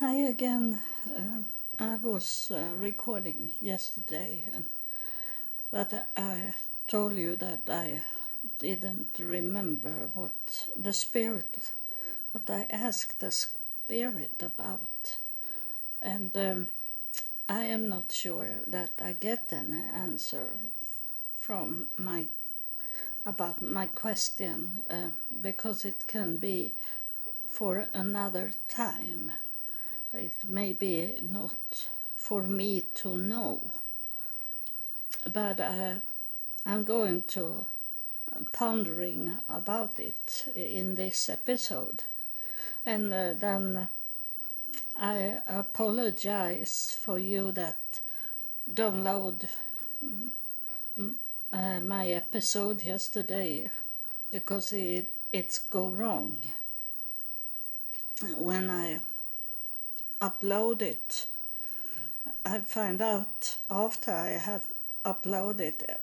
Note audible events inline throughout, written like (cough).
Hi again. Uh, I was uh, recording yesterday, and but I told you that I didn't remember what the spirit, what I asked the spirit about, and um, I am not sure that I get an answer from my about my question uh, because it can be for another time. It may be not for me to know, but uh, I'm going to pondering about it in this episode, and uh, then I apologize for you that download mm, uh, my episode yesterday because it it's go wrong. When I upload it. I find out after I have uploaded uh,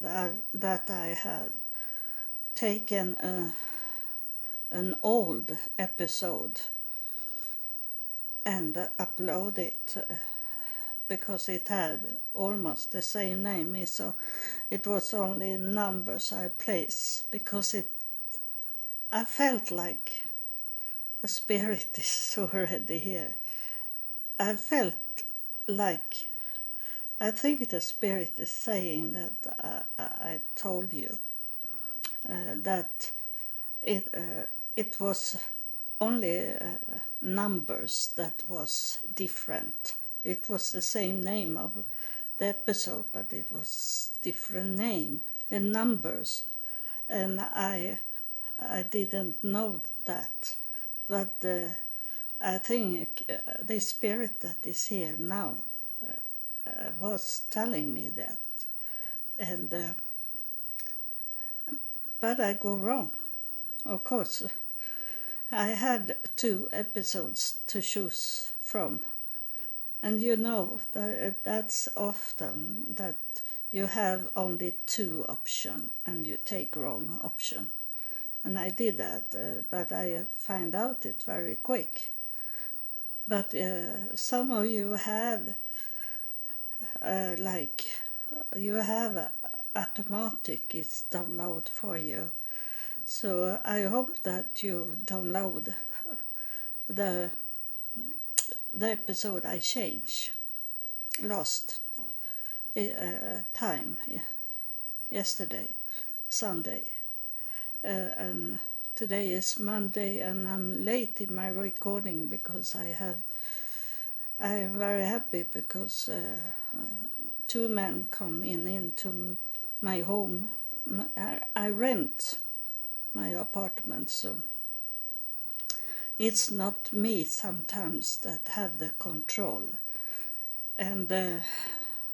that, that I had taken a, an old episode and upload it uh, because it had almost the same name eh, so it was only numbers I placed because it I felt like a spirit (laughs) is already here I felt like I think the spirit is saying that I, I told you uh, that it uh, it was only uh, numbers that was different. It was the same name of the episode, but it was different name and numbers, and I I didn't know that, but uh, I think uh, the spirit that is here now uh, was telling me that, and uh, but I go wrong. Of course, I had two episodes to choose from, and you know that that's often that you have only two option and you take wrong option. And I did that, uh, but I find out it very quick but uh, some of you have uh, like you have automatic it's download for you. So i hope that you download the the episode i change last uh, time yesterday sunday uh, and today is Monday and I'm late in my recording because I have I am very happy because uh, two men come in into my home. I, I rent my apartment so it's not me sometimes that have the control and uh,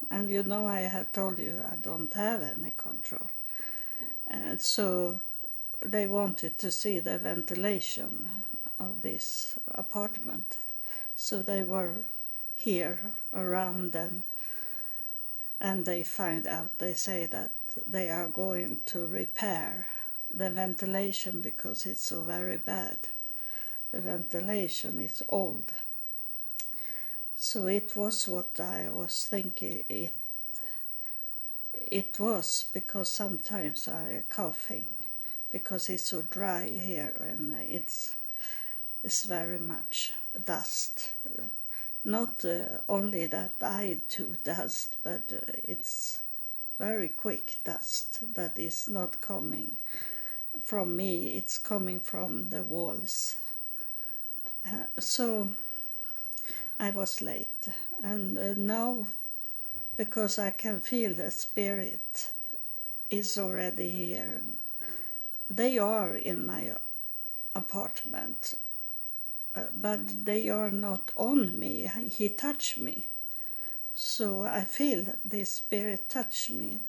and you know I have told you I don't have any control and so they wanted to see the ventilation of this apartment. So they were here around them and they find out, they say that they are going to repair the ventilation because it's so very bad. The ventilation is old. So it was what I was thinking it it was because sometimes I coughing because it's so dry here and it's it's very much dust. Not uh, only that I do (laughs) dust, but uh, it's very quick dust that is not coming from me, it's coming from the walls. Uh, so I was late, and uh, now because I can feel the spirit is already here they are in my apartment, uh, but they are not on me. He touched me. So I feel the spirit touch me.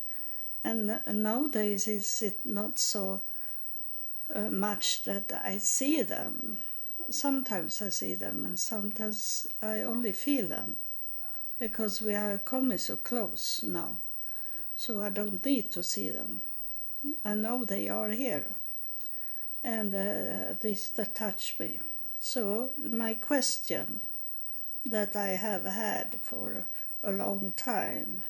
And nowadays is it not so uh, much that I see them. Sometimes I see them and sometimes I only feel them because we are coming so close now. So I don't need to see them. I know they are here. And uh, this that touched me. So my question that I have had for a long time,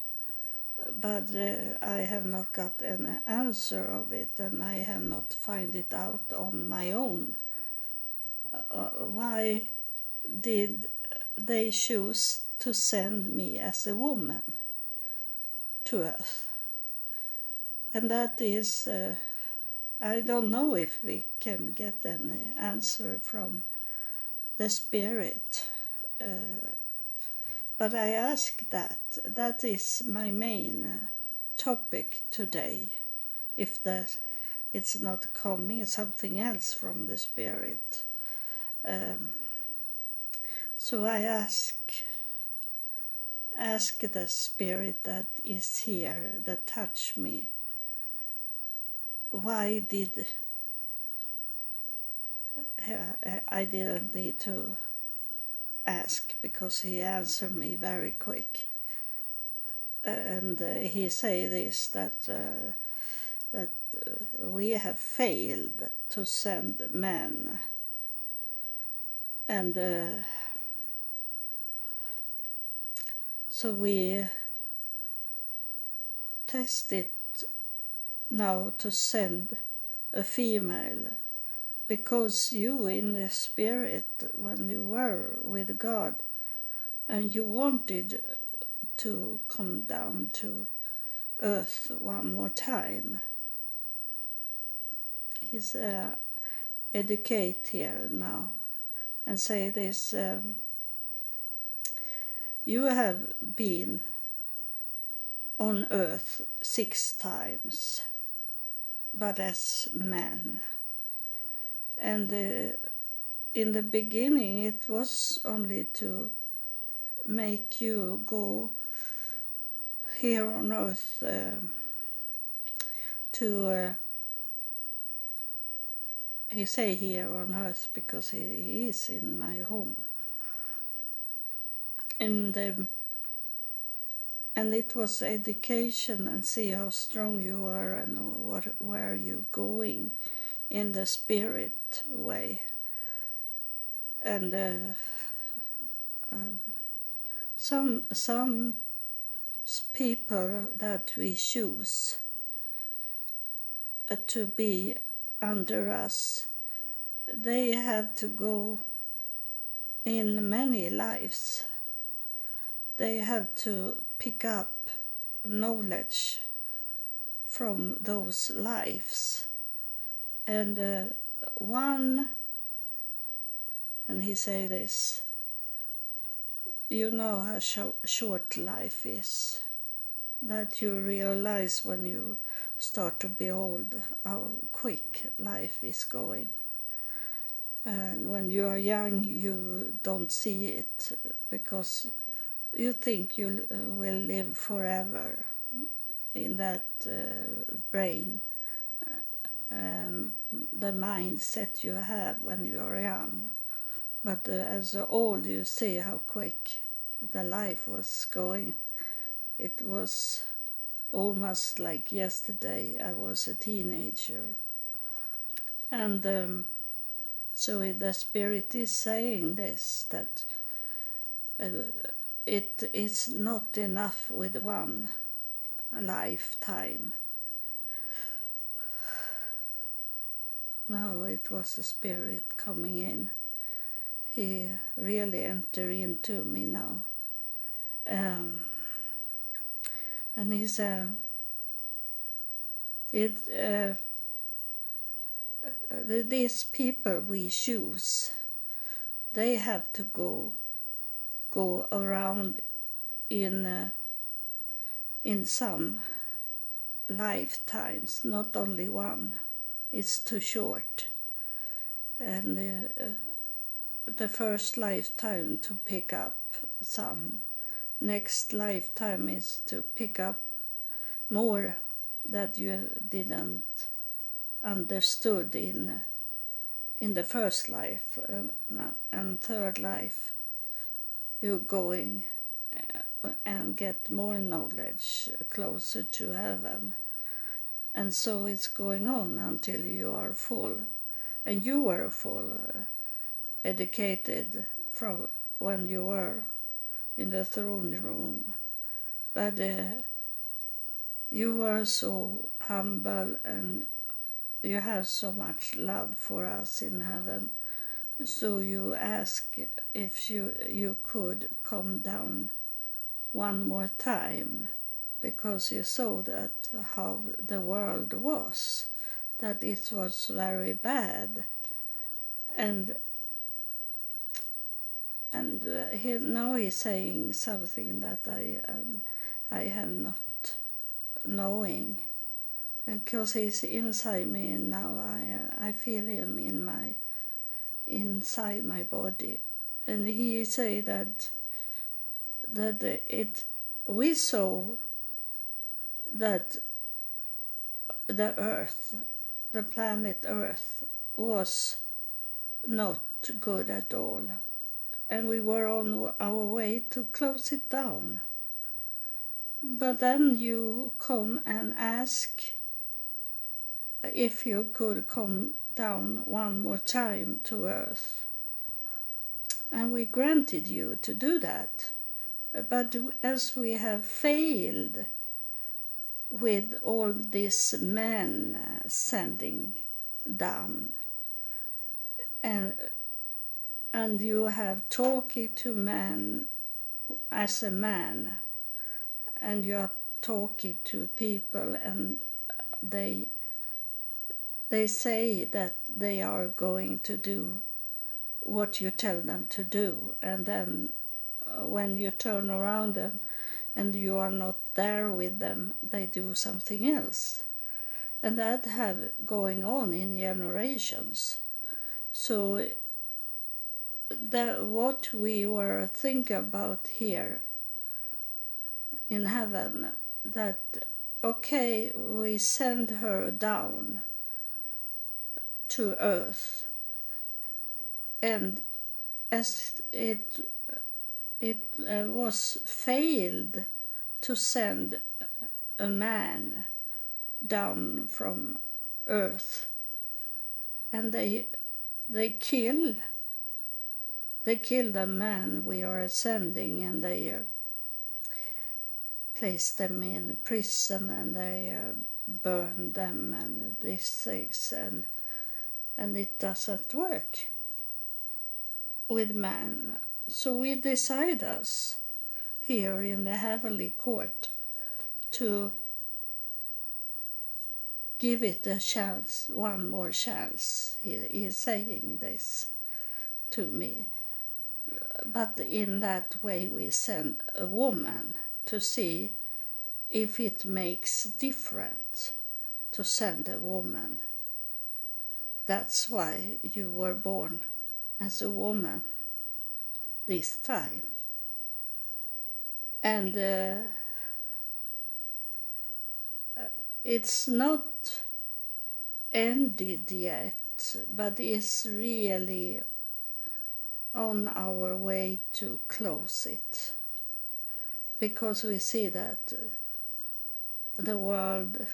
but uh, I have not got an answer of it, and I have not find it out on my own. Uh, why did they choose to send me as a woman to Earth? And that is, uh, I don't know if we can get any answer from the Spirit. Uh, but I ask that. That is my main uh, topic today. If that it's not coming something else from the Spirit. Um, so I ask ask the spirit that is here that touch me why did I didn't need to ask because he answered me very quick. And uh, he say this that uh, that uh, we have failed to send men. And uh, so we test it now to send a female because you in the spirit when you were with God and you wanted to come down to earth one more time. He's uh, educate here now and say this um, you have been on earth six times but as men. And uh, in the beginning it was only to make you go here on earth uh, to uh, he say here on earth because he, he is in my home. And um, and it was education and see how strong you are and what where you going in the spirit way and uh, um, some some people that we choose uh, to be under us, they have to go in many lives. They have to pick up knowledge from those lives. And uh, one, and he say this, you know how short life is that you realize when you start to be old how quick life is going. And when you are young, you don't see it because you think you uh, will live forever in that uh, brain, um, the mindset you have when you are young. But uh, as old, you see how quick the life was going. It was almost like yesterday I was a teenager. And um, so the Spirit is saying this that uh, it is not enough with one lifetime. No, it was a Spirit coming in. He really entered into me now. Um, and he said, it uh, these people we choose they have to go go around in uh, in some lifetimes not only one. It's too short. And uh, the first lifetime to pick up some. Next lifetime is to pick up more that you didn't understood in in the first life and, and third life you're going uh, and get more knowledge closer to heaven. And so it's going on until you are full. And you are full uh, educated from when you were in the throne room, but uh, you were so humble and you have so much love for us in heaven. So you ask if you you could come down one more time because you saw that how the world was, that it was very bad, and and uh, he, now he's saying something that I um, I have not knowing. Because he's inside me and now I I feel him in my inside my body. And he say that that it we saw that the earth the planet earth was not good at all. And we were on our way to close it down. But then you come and ask if you could come down one more time to earth. And we granted you to do that. But as we have failed with all these men uh, sending down, and and you have talking to men as a man, and you are talking to people, and they they say that they are going to do what you tell them to do, and then uh, when you turn around and, and you are not there with them, they do something else. And that have going on in generations. So that what we were thinking about here in heaven, that okay, we send her down to earth and as it it uh, was failed to send a man down from earth. And they they kill they kill the man we are ascending and they uh, place them in prison and they uh, burn them and these things and and it doesn't work with man. So we decide us here in the heavenly court to give it a chance, one more chance. He is saying this to me. But in that way, we send a woman to see if it makes difference to send a woman that's why you were born as a woman this time. And uh, it's not ended yet, but it's really on our way to close it because we see that the world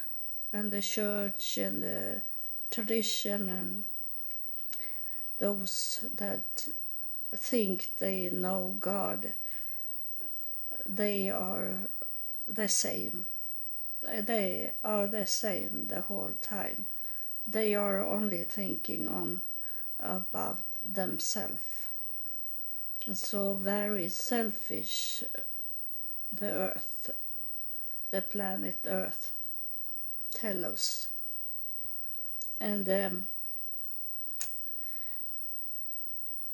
and the church and the tradition and those that think they know God, they are the same. They are the same the whole time. They are only thinking on about themselves. So very selfish the earth, the planet earth, tell us and um,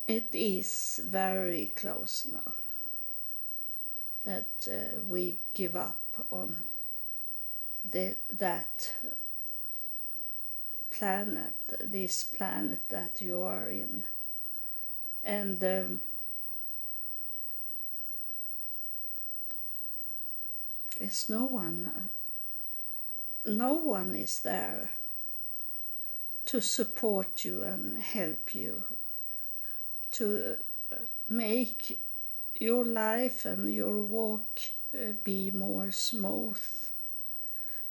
it is very close now that uh, we give up on the, that planet, this planet that you are in. And um, it's no one, uh, no one is there to support you and help you to uh, make your life and your walk uh, be more smooth.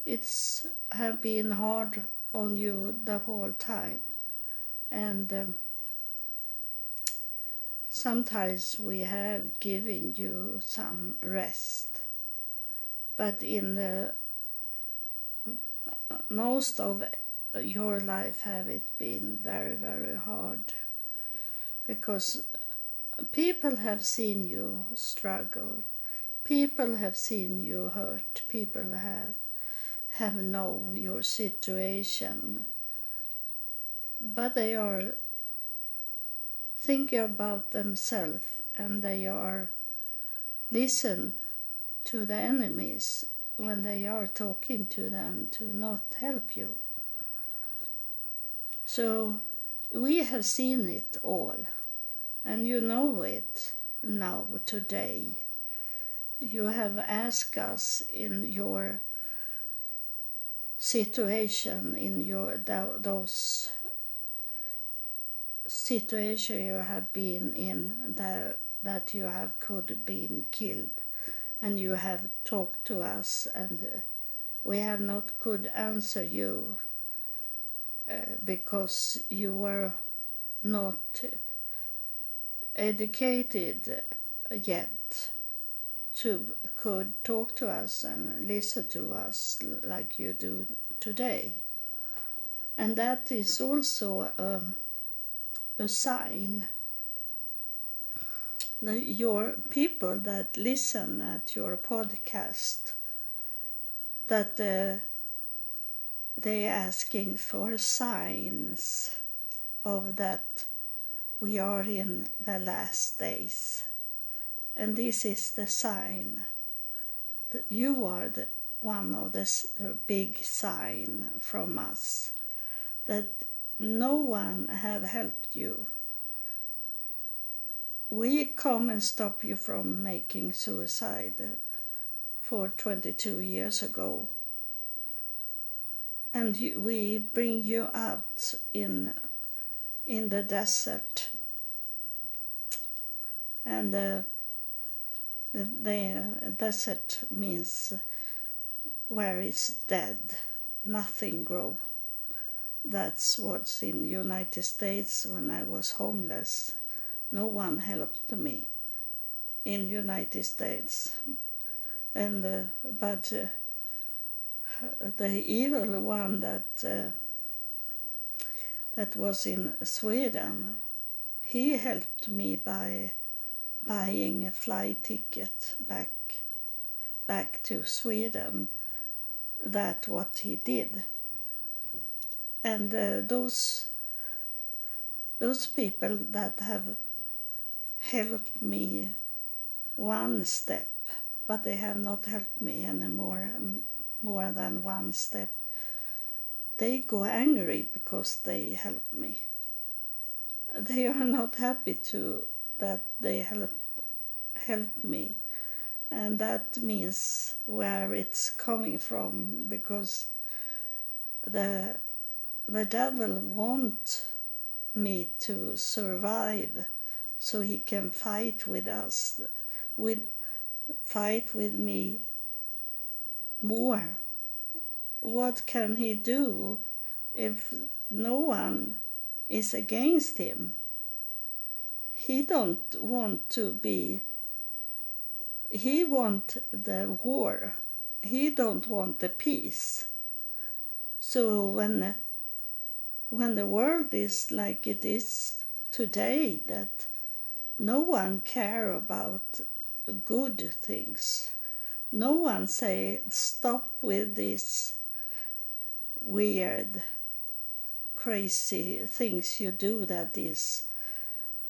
It's have been hard on you the whole time, and um, sometimes we have given you some rest, but in the most of your life have it been very very hard. Because people have seen you struggle. People have seen you hurt. People have have known your situation. But they are thinking about themselves and they are listen to the enemies when they are talking to them to not help you so we have seen it all. And you know it now today. You have asked us in your situation in your those situation you have been in that that you have could been killed. And you have talked to us and we have not could answer you because you were not educated yet to could talk to us and listen to us like you do today. And that is also a, a sign the, your people that listen at your podcast that uh, they asking for signs of that we are in the last days. And this is the sign. That you are the one of the, the big sign from us that no one have helped you. We come and stop you from making suicide for 22 years ago and we bring you out in in the desert. And uh, the, the desert means where it's dead. Nothing grow. That's what's in united states when i was homeless. No one helped me in united states. And uh, but uh, the evil one that uh, that was in Sweden, he helped me by buying a flight ticket back back to Sweden. That what he did, and uh, those those people that have helped me one step, but they have not helped me anymore more than one step, they go angry because they help me. They are not happy to that they help help me, and that means where it's coming from because the the devil want me to survive so he can fight with us with fight with me more. What can he do if no one is against him? He don't want to be he want the war. He don't want the peace. So when when the world is like it is today that no one care about good things no one say stop with this weird crazy things you do that is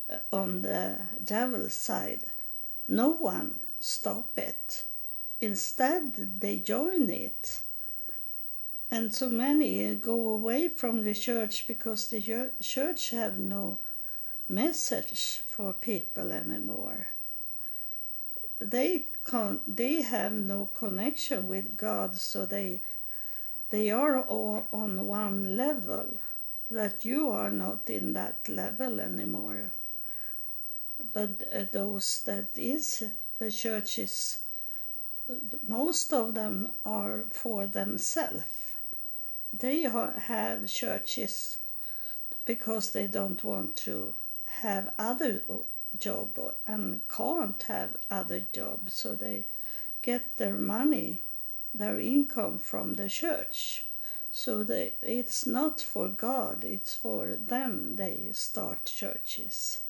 uh, on the devil's side. No one stop it. Instead they join it. And so many go away from the church because the church have no message for people anymore. They con- they have no connection with God, so they they are all on one level. That you are not in that level anymore. But uh, those that is the churches, most of them are for themselves. They have churches because they don't want to have other job and can't have other jobs, so they get their money, their income from the church. So they, it's not for God, it's for them they start churches.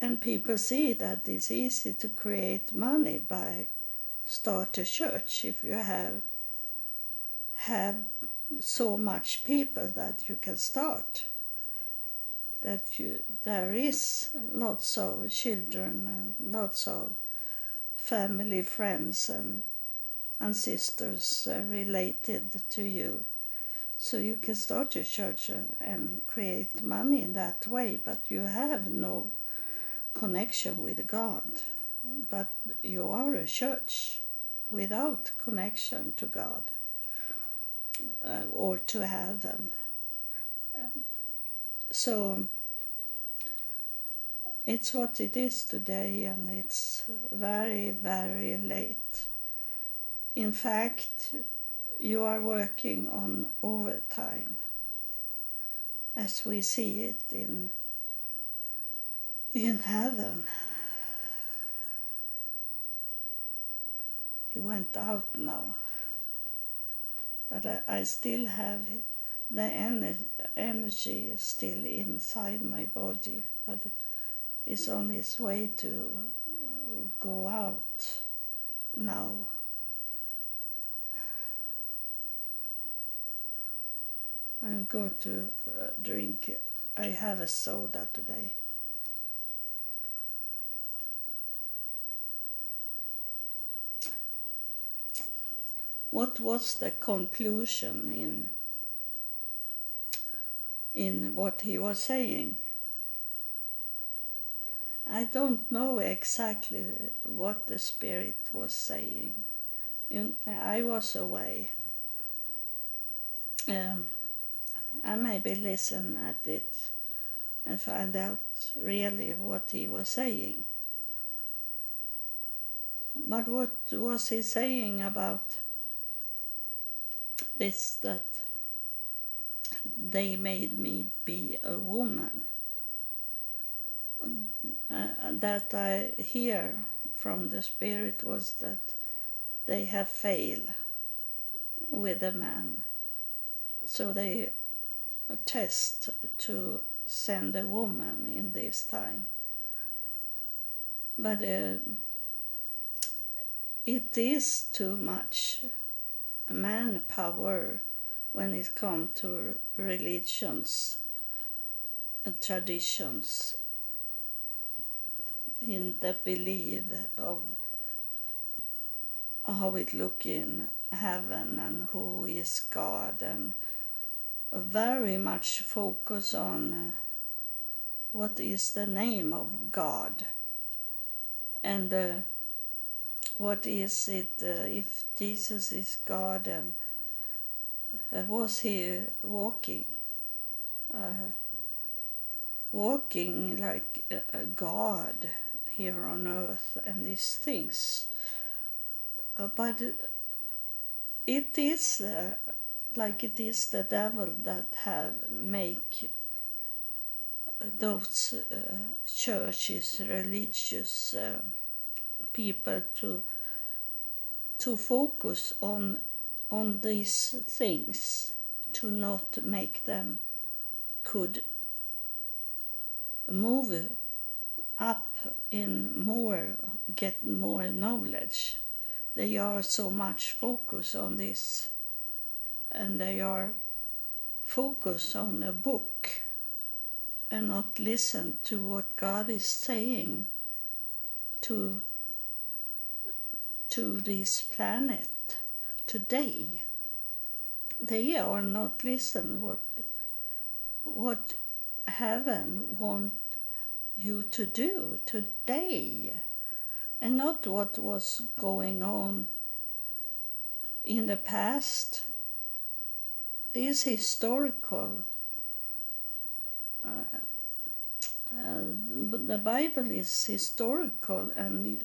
And people see that it's easy to create money by start a church if you have have so much people that you can start that you there is lots of children and lots of family friends and ancestors uh, related to you. So you can start a church and create money in that way but you have no connection with god. But you are a church without connection to god uh, or to heaven so it's what it is today and it's very very late. In fact you are working on overtime as we see it in in heaven. He went out now but I, I still have it the energy, energy is still inside my body, but it's on its way to go out now. I'm going to uh, drink. I have a soda today. What was the conclusion in in what he was saying. I don't know exactly what the Spirit was saying. I was away. Um, I maybe listen at it and find out really what he was saying. But what was he saying about this that they made me be a woman. Uh, that I hear from the Spirit was that they have failed with a man. So they test to send a woman in this time. But uh, it is too much manpower when it comes to religions and traditions in the belief of how it look in heaven and who is God and very much focus on uh, what is the name of God. And uh, what is it uh, if Jesus is God and uh, was he walking? Uh, walking like a, a, god here on earth and these things. Uh, but it is uh, like it is the devil that have make those uh, churches religious uh, people to to focus on on these things to not make them could move up in more get more knowledge. They are so much focus on this and they are focus on a book and not listen to what god is saying to to this planet today. They are not listen what what heaven want you to do today and not what was going on in the past. Is historical. Uh, uh, the bible is historical and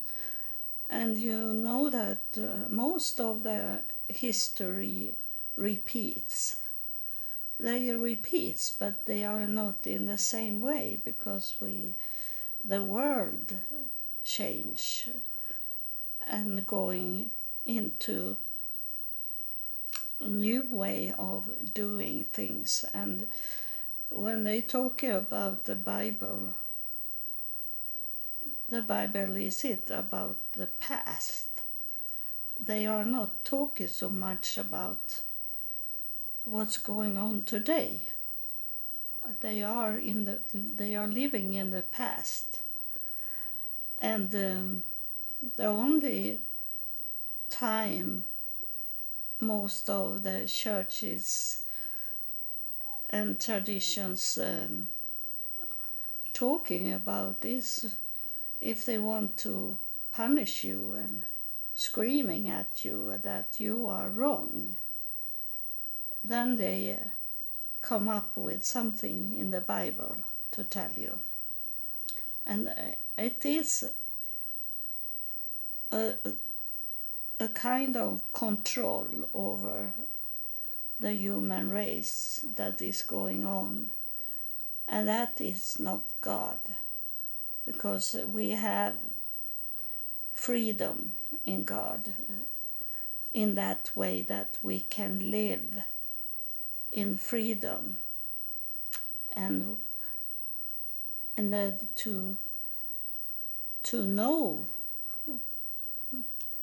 and you know that uh, most of the history repeats. They repeats, but they are not in the same way because we the world change and going into a new way of doing things and when they talk about the bible the bible is it about the past they are not talking so much about what's going on today. They are in the they are living in the past. And um, the only time most of the churches and traditions um, talking about is if they want to punish you and screaming at you that you are wrong then they uh, come up with something in the bible to tell you and uh, it is a, a kind of control over the human race that is going on. And that is not God, because we have freedom in God in that way that we can live in freedom and and to to know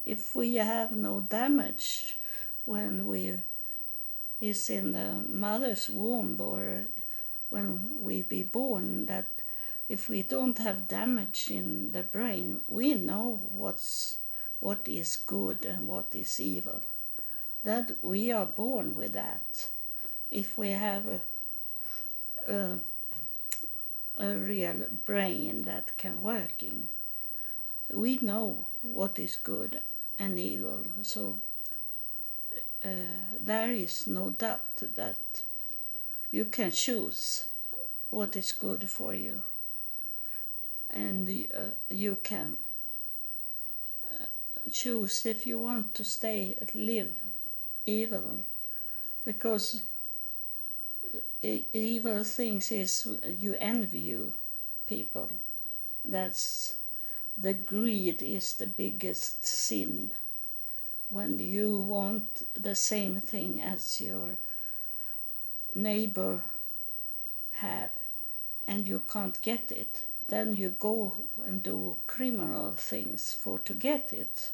if we have no damage when we is in the mother's womb or when we be born that if we don't have damage in the brain we know what's what is good and what is evil. That we are born with that. If we have a, a, a real brain that can working we know what is good and evil. So uh, there is no doubt that you can choose what is good for you. And uh, you can choose if you want to stay live evil. Because evil things is you envy people. That's the greed is the biggest sin. When you want the same thing as your neighbor have and you can't get it then you go and do criminal things for to get it.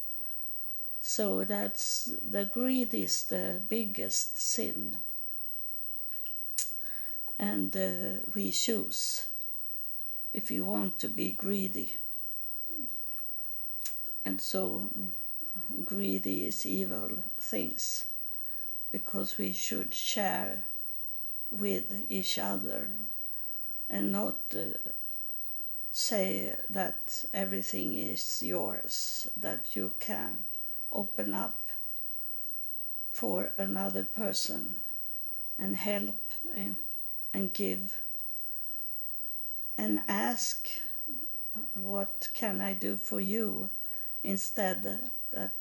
So that's the greed is the biggest sin. And uh, we choose if you want to be greedy. And so greedy is evil things because we should share with each other and not uh, say that everything is yours, that you can open up for another person and help and, and give and ask uh, what can I do for you instead that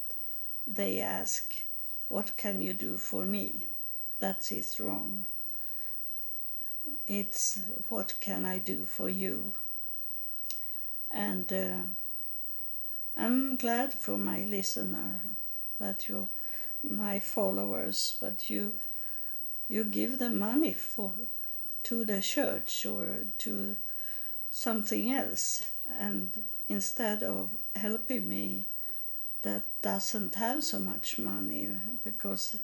they ask, What can you do for me? That is wrong. It's what can I do for you? And uh, I'm glad for my listener that you my followers, but you you give the money for to the church or to something else and instead of helping me that doesn't have so much money because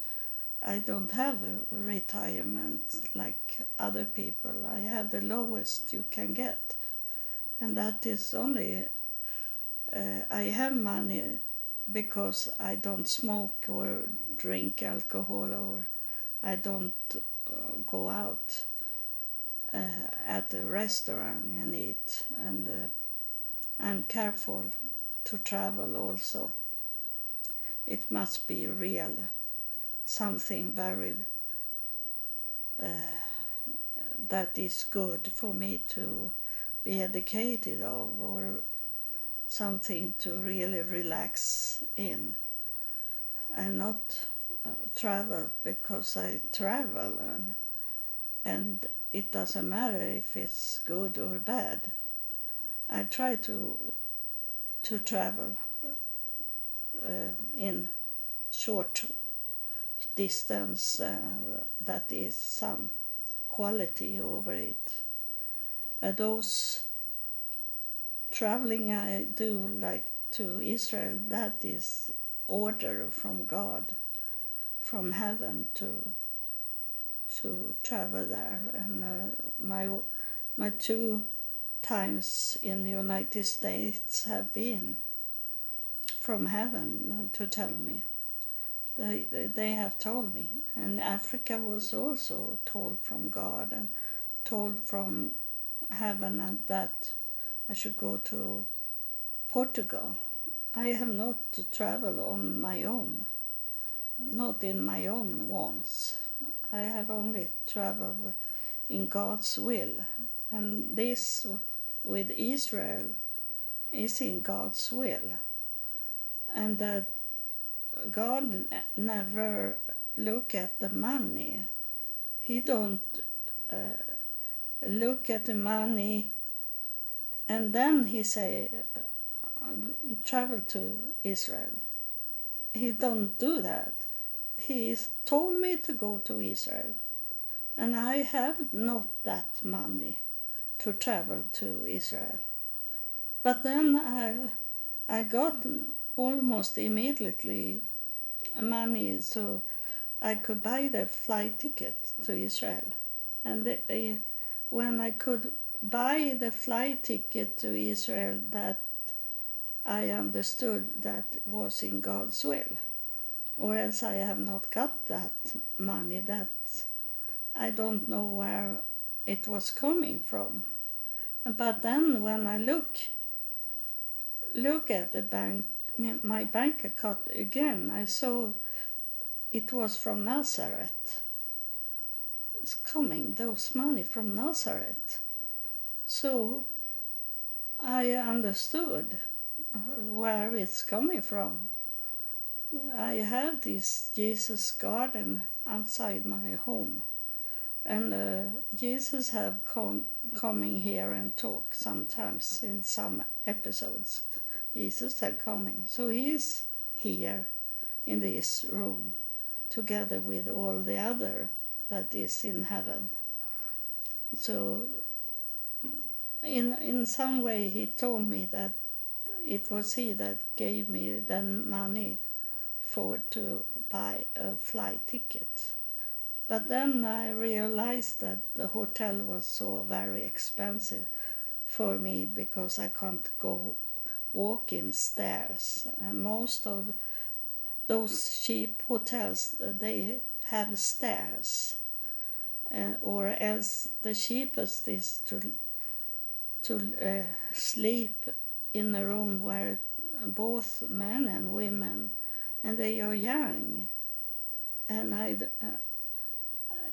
I don't have a retirement like other people. I have the lowest you can get, and that is only uh, I have money because I don't smoke or drink alcohol or I don't uh, go out uh, at a restaurant and eat, and uh, I'm careful to travel also. It must be real, something very uh, that is good for me to be educated of or something to really relax in and not uh, travel because I travel and, and it doesn't matter if it's good or bad. I try to to travel uh, in short distance uh, that is some quality over it. Uh, those traveling I do like to Israel, that is order from God, from heaven to to travel there. And uh, my my two times in the United States have been from heaven to tell me. They, they have told me. And Africa was also told from God and told from heaven and that I should go to Portugal. I have not to travel on my own, not in my own wants. I have only traveled in God's will. And this with Israel is in God's will. And that God never look at the money. He don't uh, look at the money and then he say uh, travel to Israel. He don't do that. He told me to go to Israel and I have not that money to travel to Israel. But then I I got almost immediately money so I could buy the flight ticket to Israel. And the, when I could buy the flight ticket to Israel, that I understood that was in God's will. Or else I have not got that money. That I don't know where it was coming from. But then when I look look at the bank my bank account again, I saw it was from Nazareth. It's coming, those money from Nazareth. So I understood where it's coming from. I have this Jesus garden outside my home, and uh, Jesus have come coming here and talk sometimes in some episodes Jesus had coming. So he is here in this room together with all the other that is in heaven. So in in some way he told me that it was he that gave me the money for to buy a flight ticket. But then I realized that the hotel was so very expensive for me because I can't go walk-in stairs. And most of those cheap hotels they have stairs, uh, or else the cheapest is to to uh, sleep in a room where both men and women, and they are young, and I. Uh,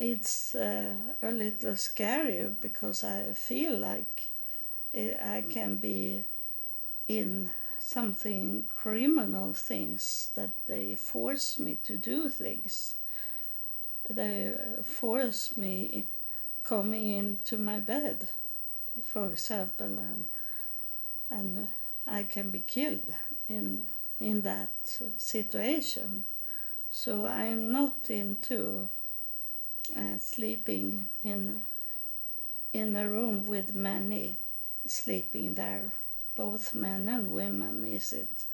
it's uh, a little scary because I feel like I can be in something criminal things that they force me to do things. They uh, force me coming into my bed, for example, and and I can be killed in in that situation. So I'm not into uh, sleeping in in a room with many sleeping there both men and women is it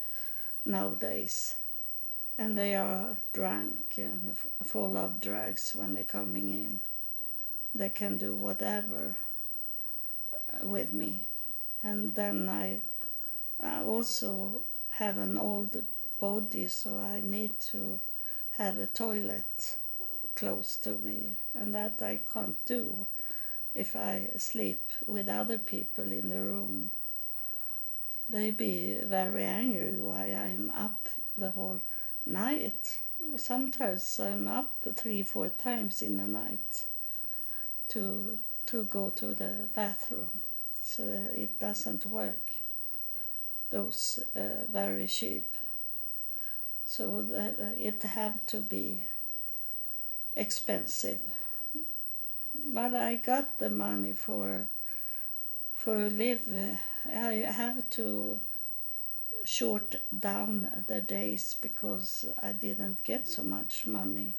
nowadays and they are drunk and full of drugs when they're coming in. They can do whatever uh, with me. And then i, I also have an old body so i need to have a toilet close to me. And that i can't do if i sleep with other people in the room. They be very angry why I'm up the whole night. Sometimes I'm up three, four times in the night to to go to the bathroom, so it doesn't work. Those uh, very cheap. So uh, it have to be expensive. But I got the money for for live I have to short down the days because I didn't get so much money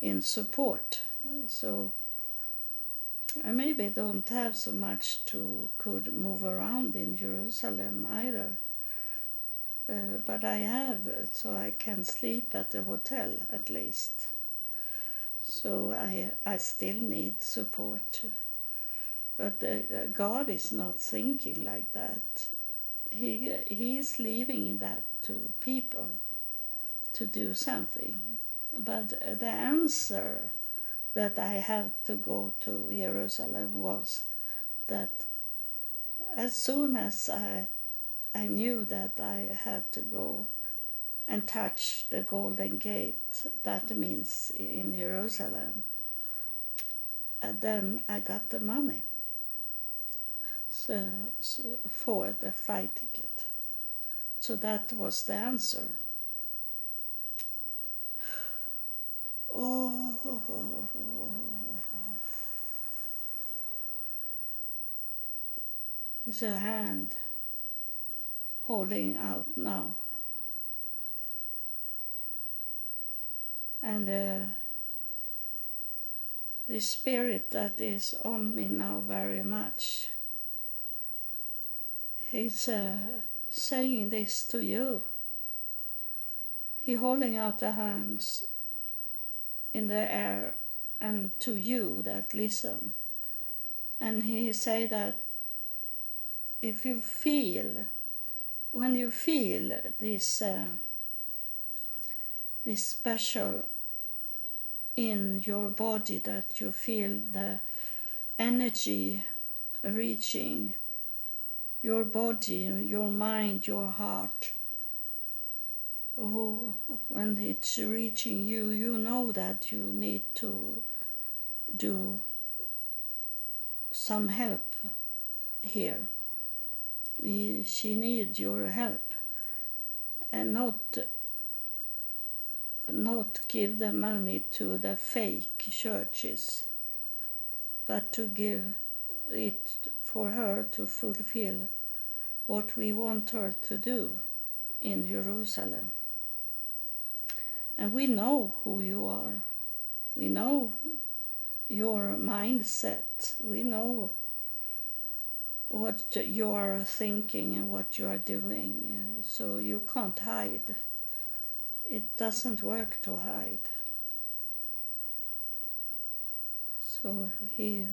in support. So I maybe don't have so much to could move around in Jerusalem either. Uh, but I have, so I can sleep at the hotel at least. So I I still need support. But uh, God is not thinking like that. He he is leaving that to people to do something. But the answer that I had to go to Jerusalem was that as soon as I I knew that I had to go and touch the Golden Gate, that means in Jerusalem, and then I got the money for the flight ticket. So that was the answer. Oh, it's a hand holding out now. And uh, the spirit that is on me now very much, he's uh, saying this to you. He holding out the hands in the air and to you that listen. And he say that if you feel, when you feel this, uh, this special in your body, that you feel the energy reaching your body, your mind, your heart, oh, when it's reaching you, you know that you need to do some help here. She needs your help. And not not give the money to the fake churches, but to give it for her to fulfill what we want her to do in Jerusalem. And we know who you are. We know your mindset. We know what you are thinking and what you are doing. So you can't hide. It doesn't work to hide. So he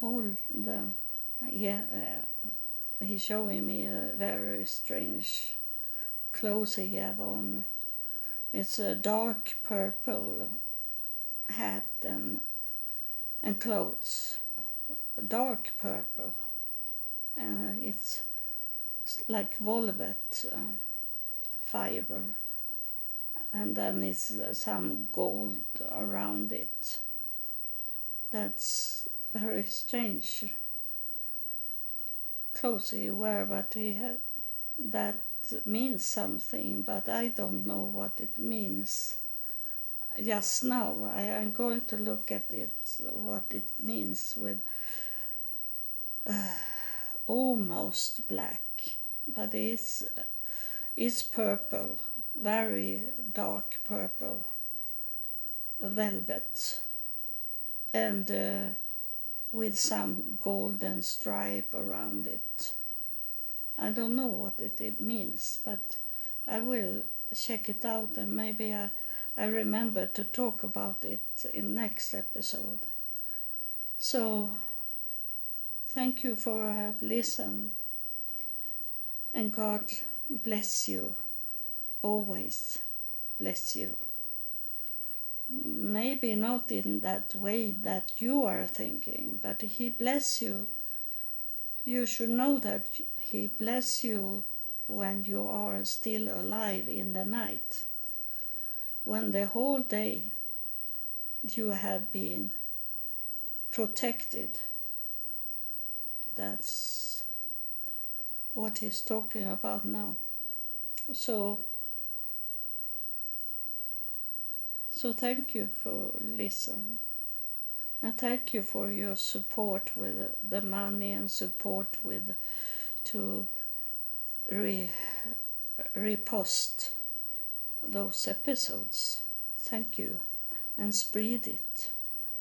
hold the yeah uh, he's showing me a very strange clothes he have on. It's a dark purple hat and and clothes, dark purple, and it's like velvet uh, fiber, and then it's uh, some gold around it. That's very strange he wear, but he that means something, but I don't know what it means. Just now, I am going to look at it, what it means with uh, almost black, but it's it's purple, very dark purple, velvet, and uh, with some golden stripe around it. I don't know what it it means, but I will check it out and maybe I, I remember to talk about it in next episode. So thank you for have listened and God bless you always bless you maybe not in that way that you are thinking but he bless you you should know that he bless you when you are still alive in the night, when the whole day you have been protected. That's what he's talking about now. So, so thank you for listening. And thank you for your support with the money and support with to re, repost those episodes. Thank you. And spread it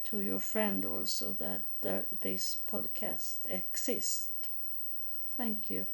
to your friend also that the, this podcast exists. Thank you.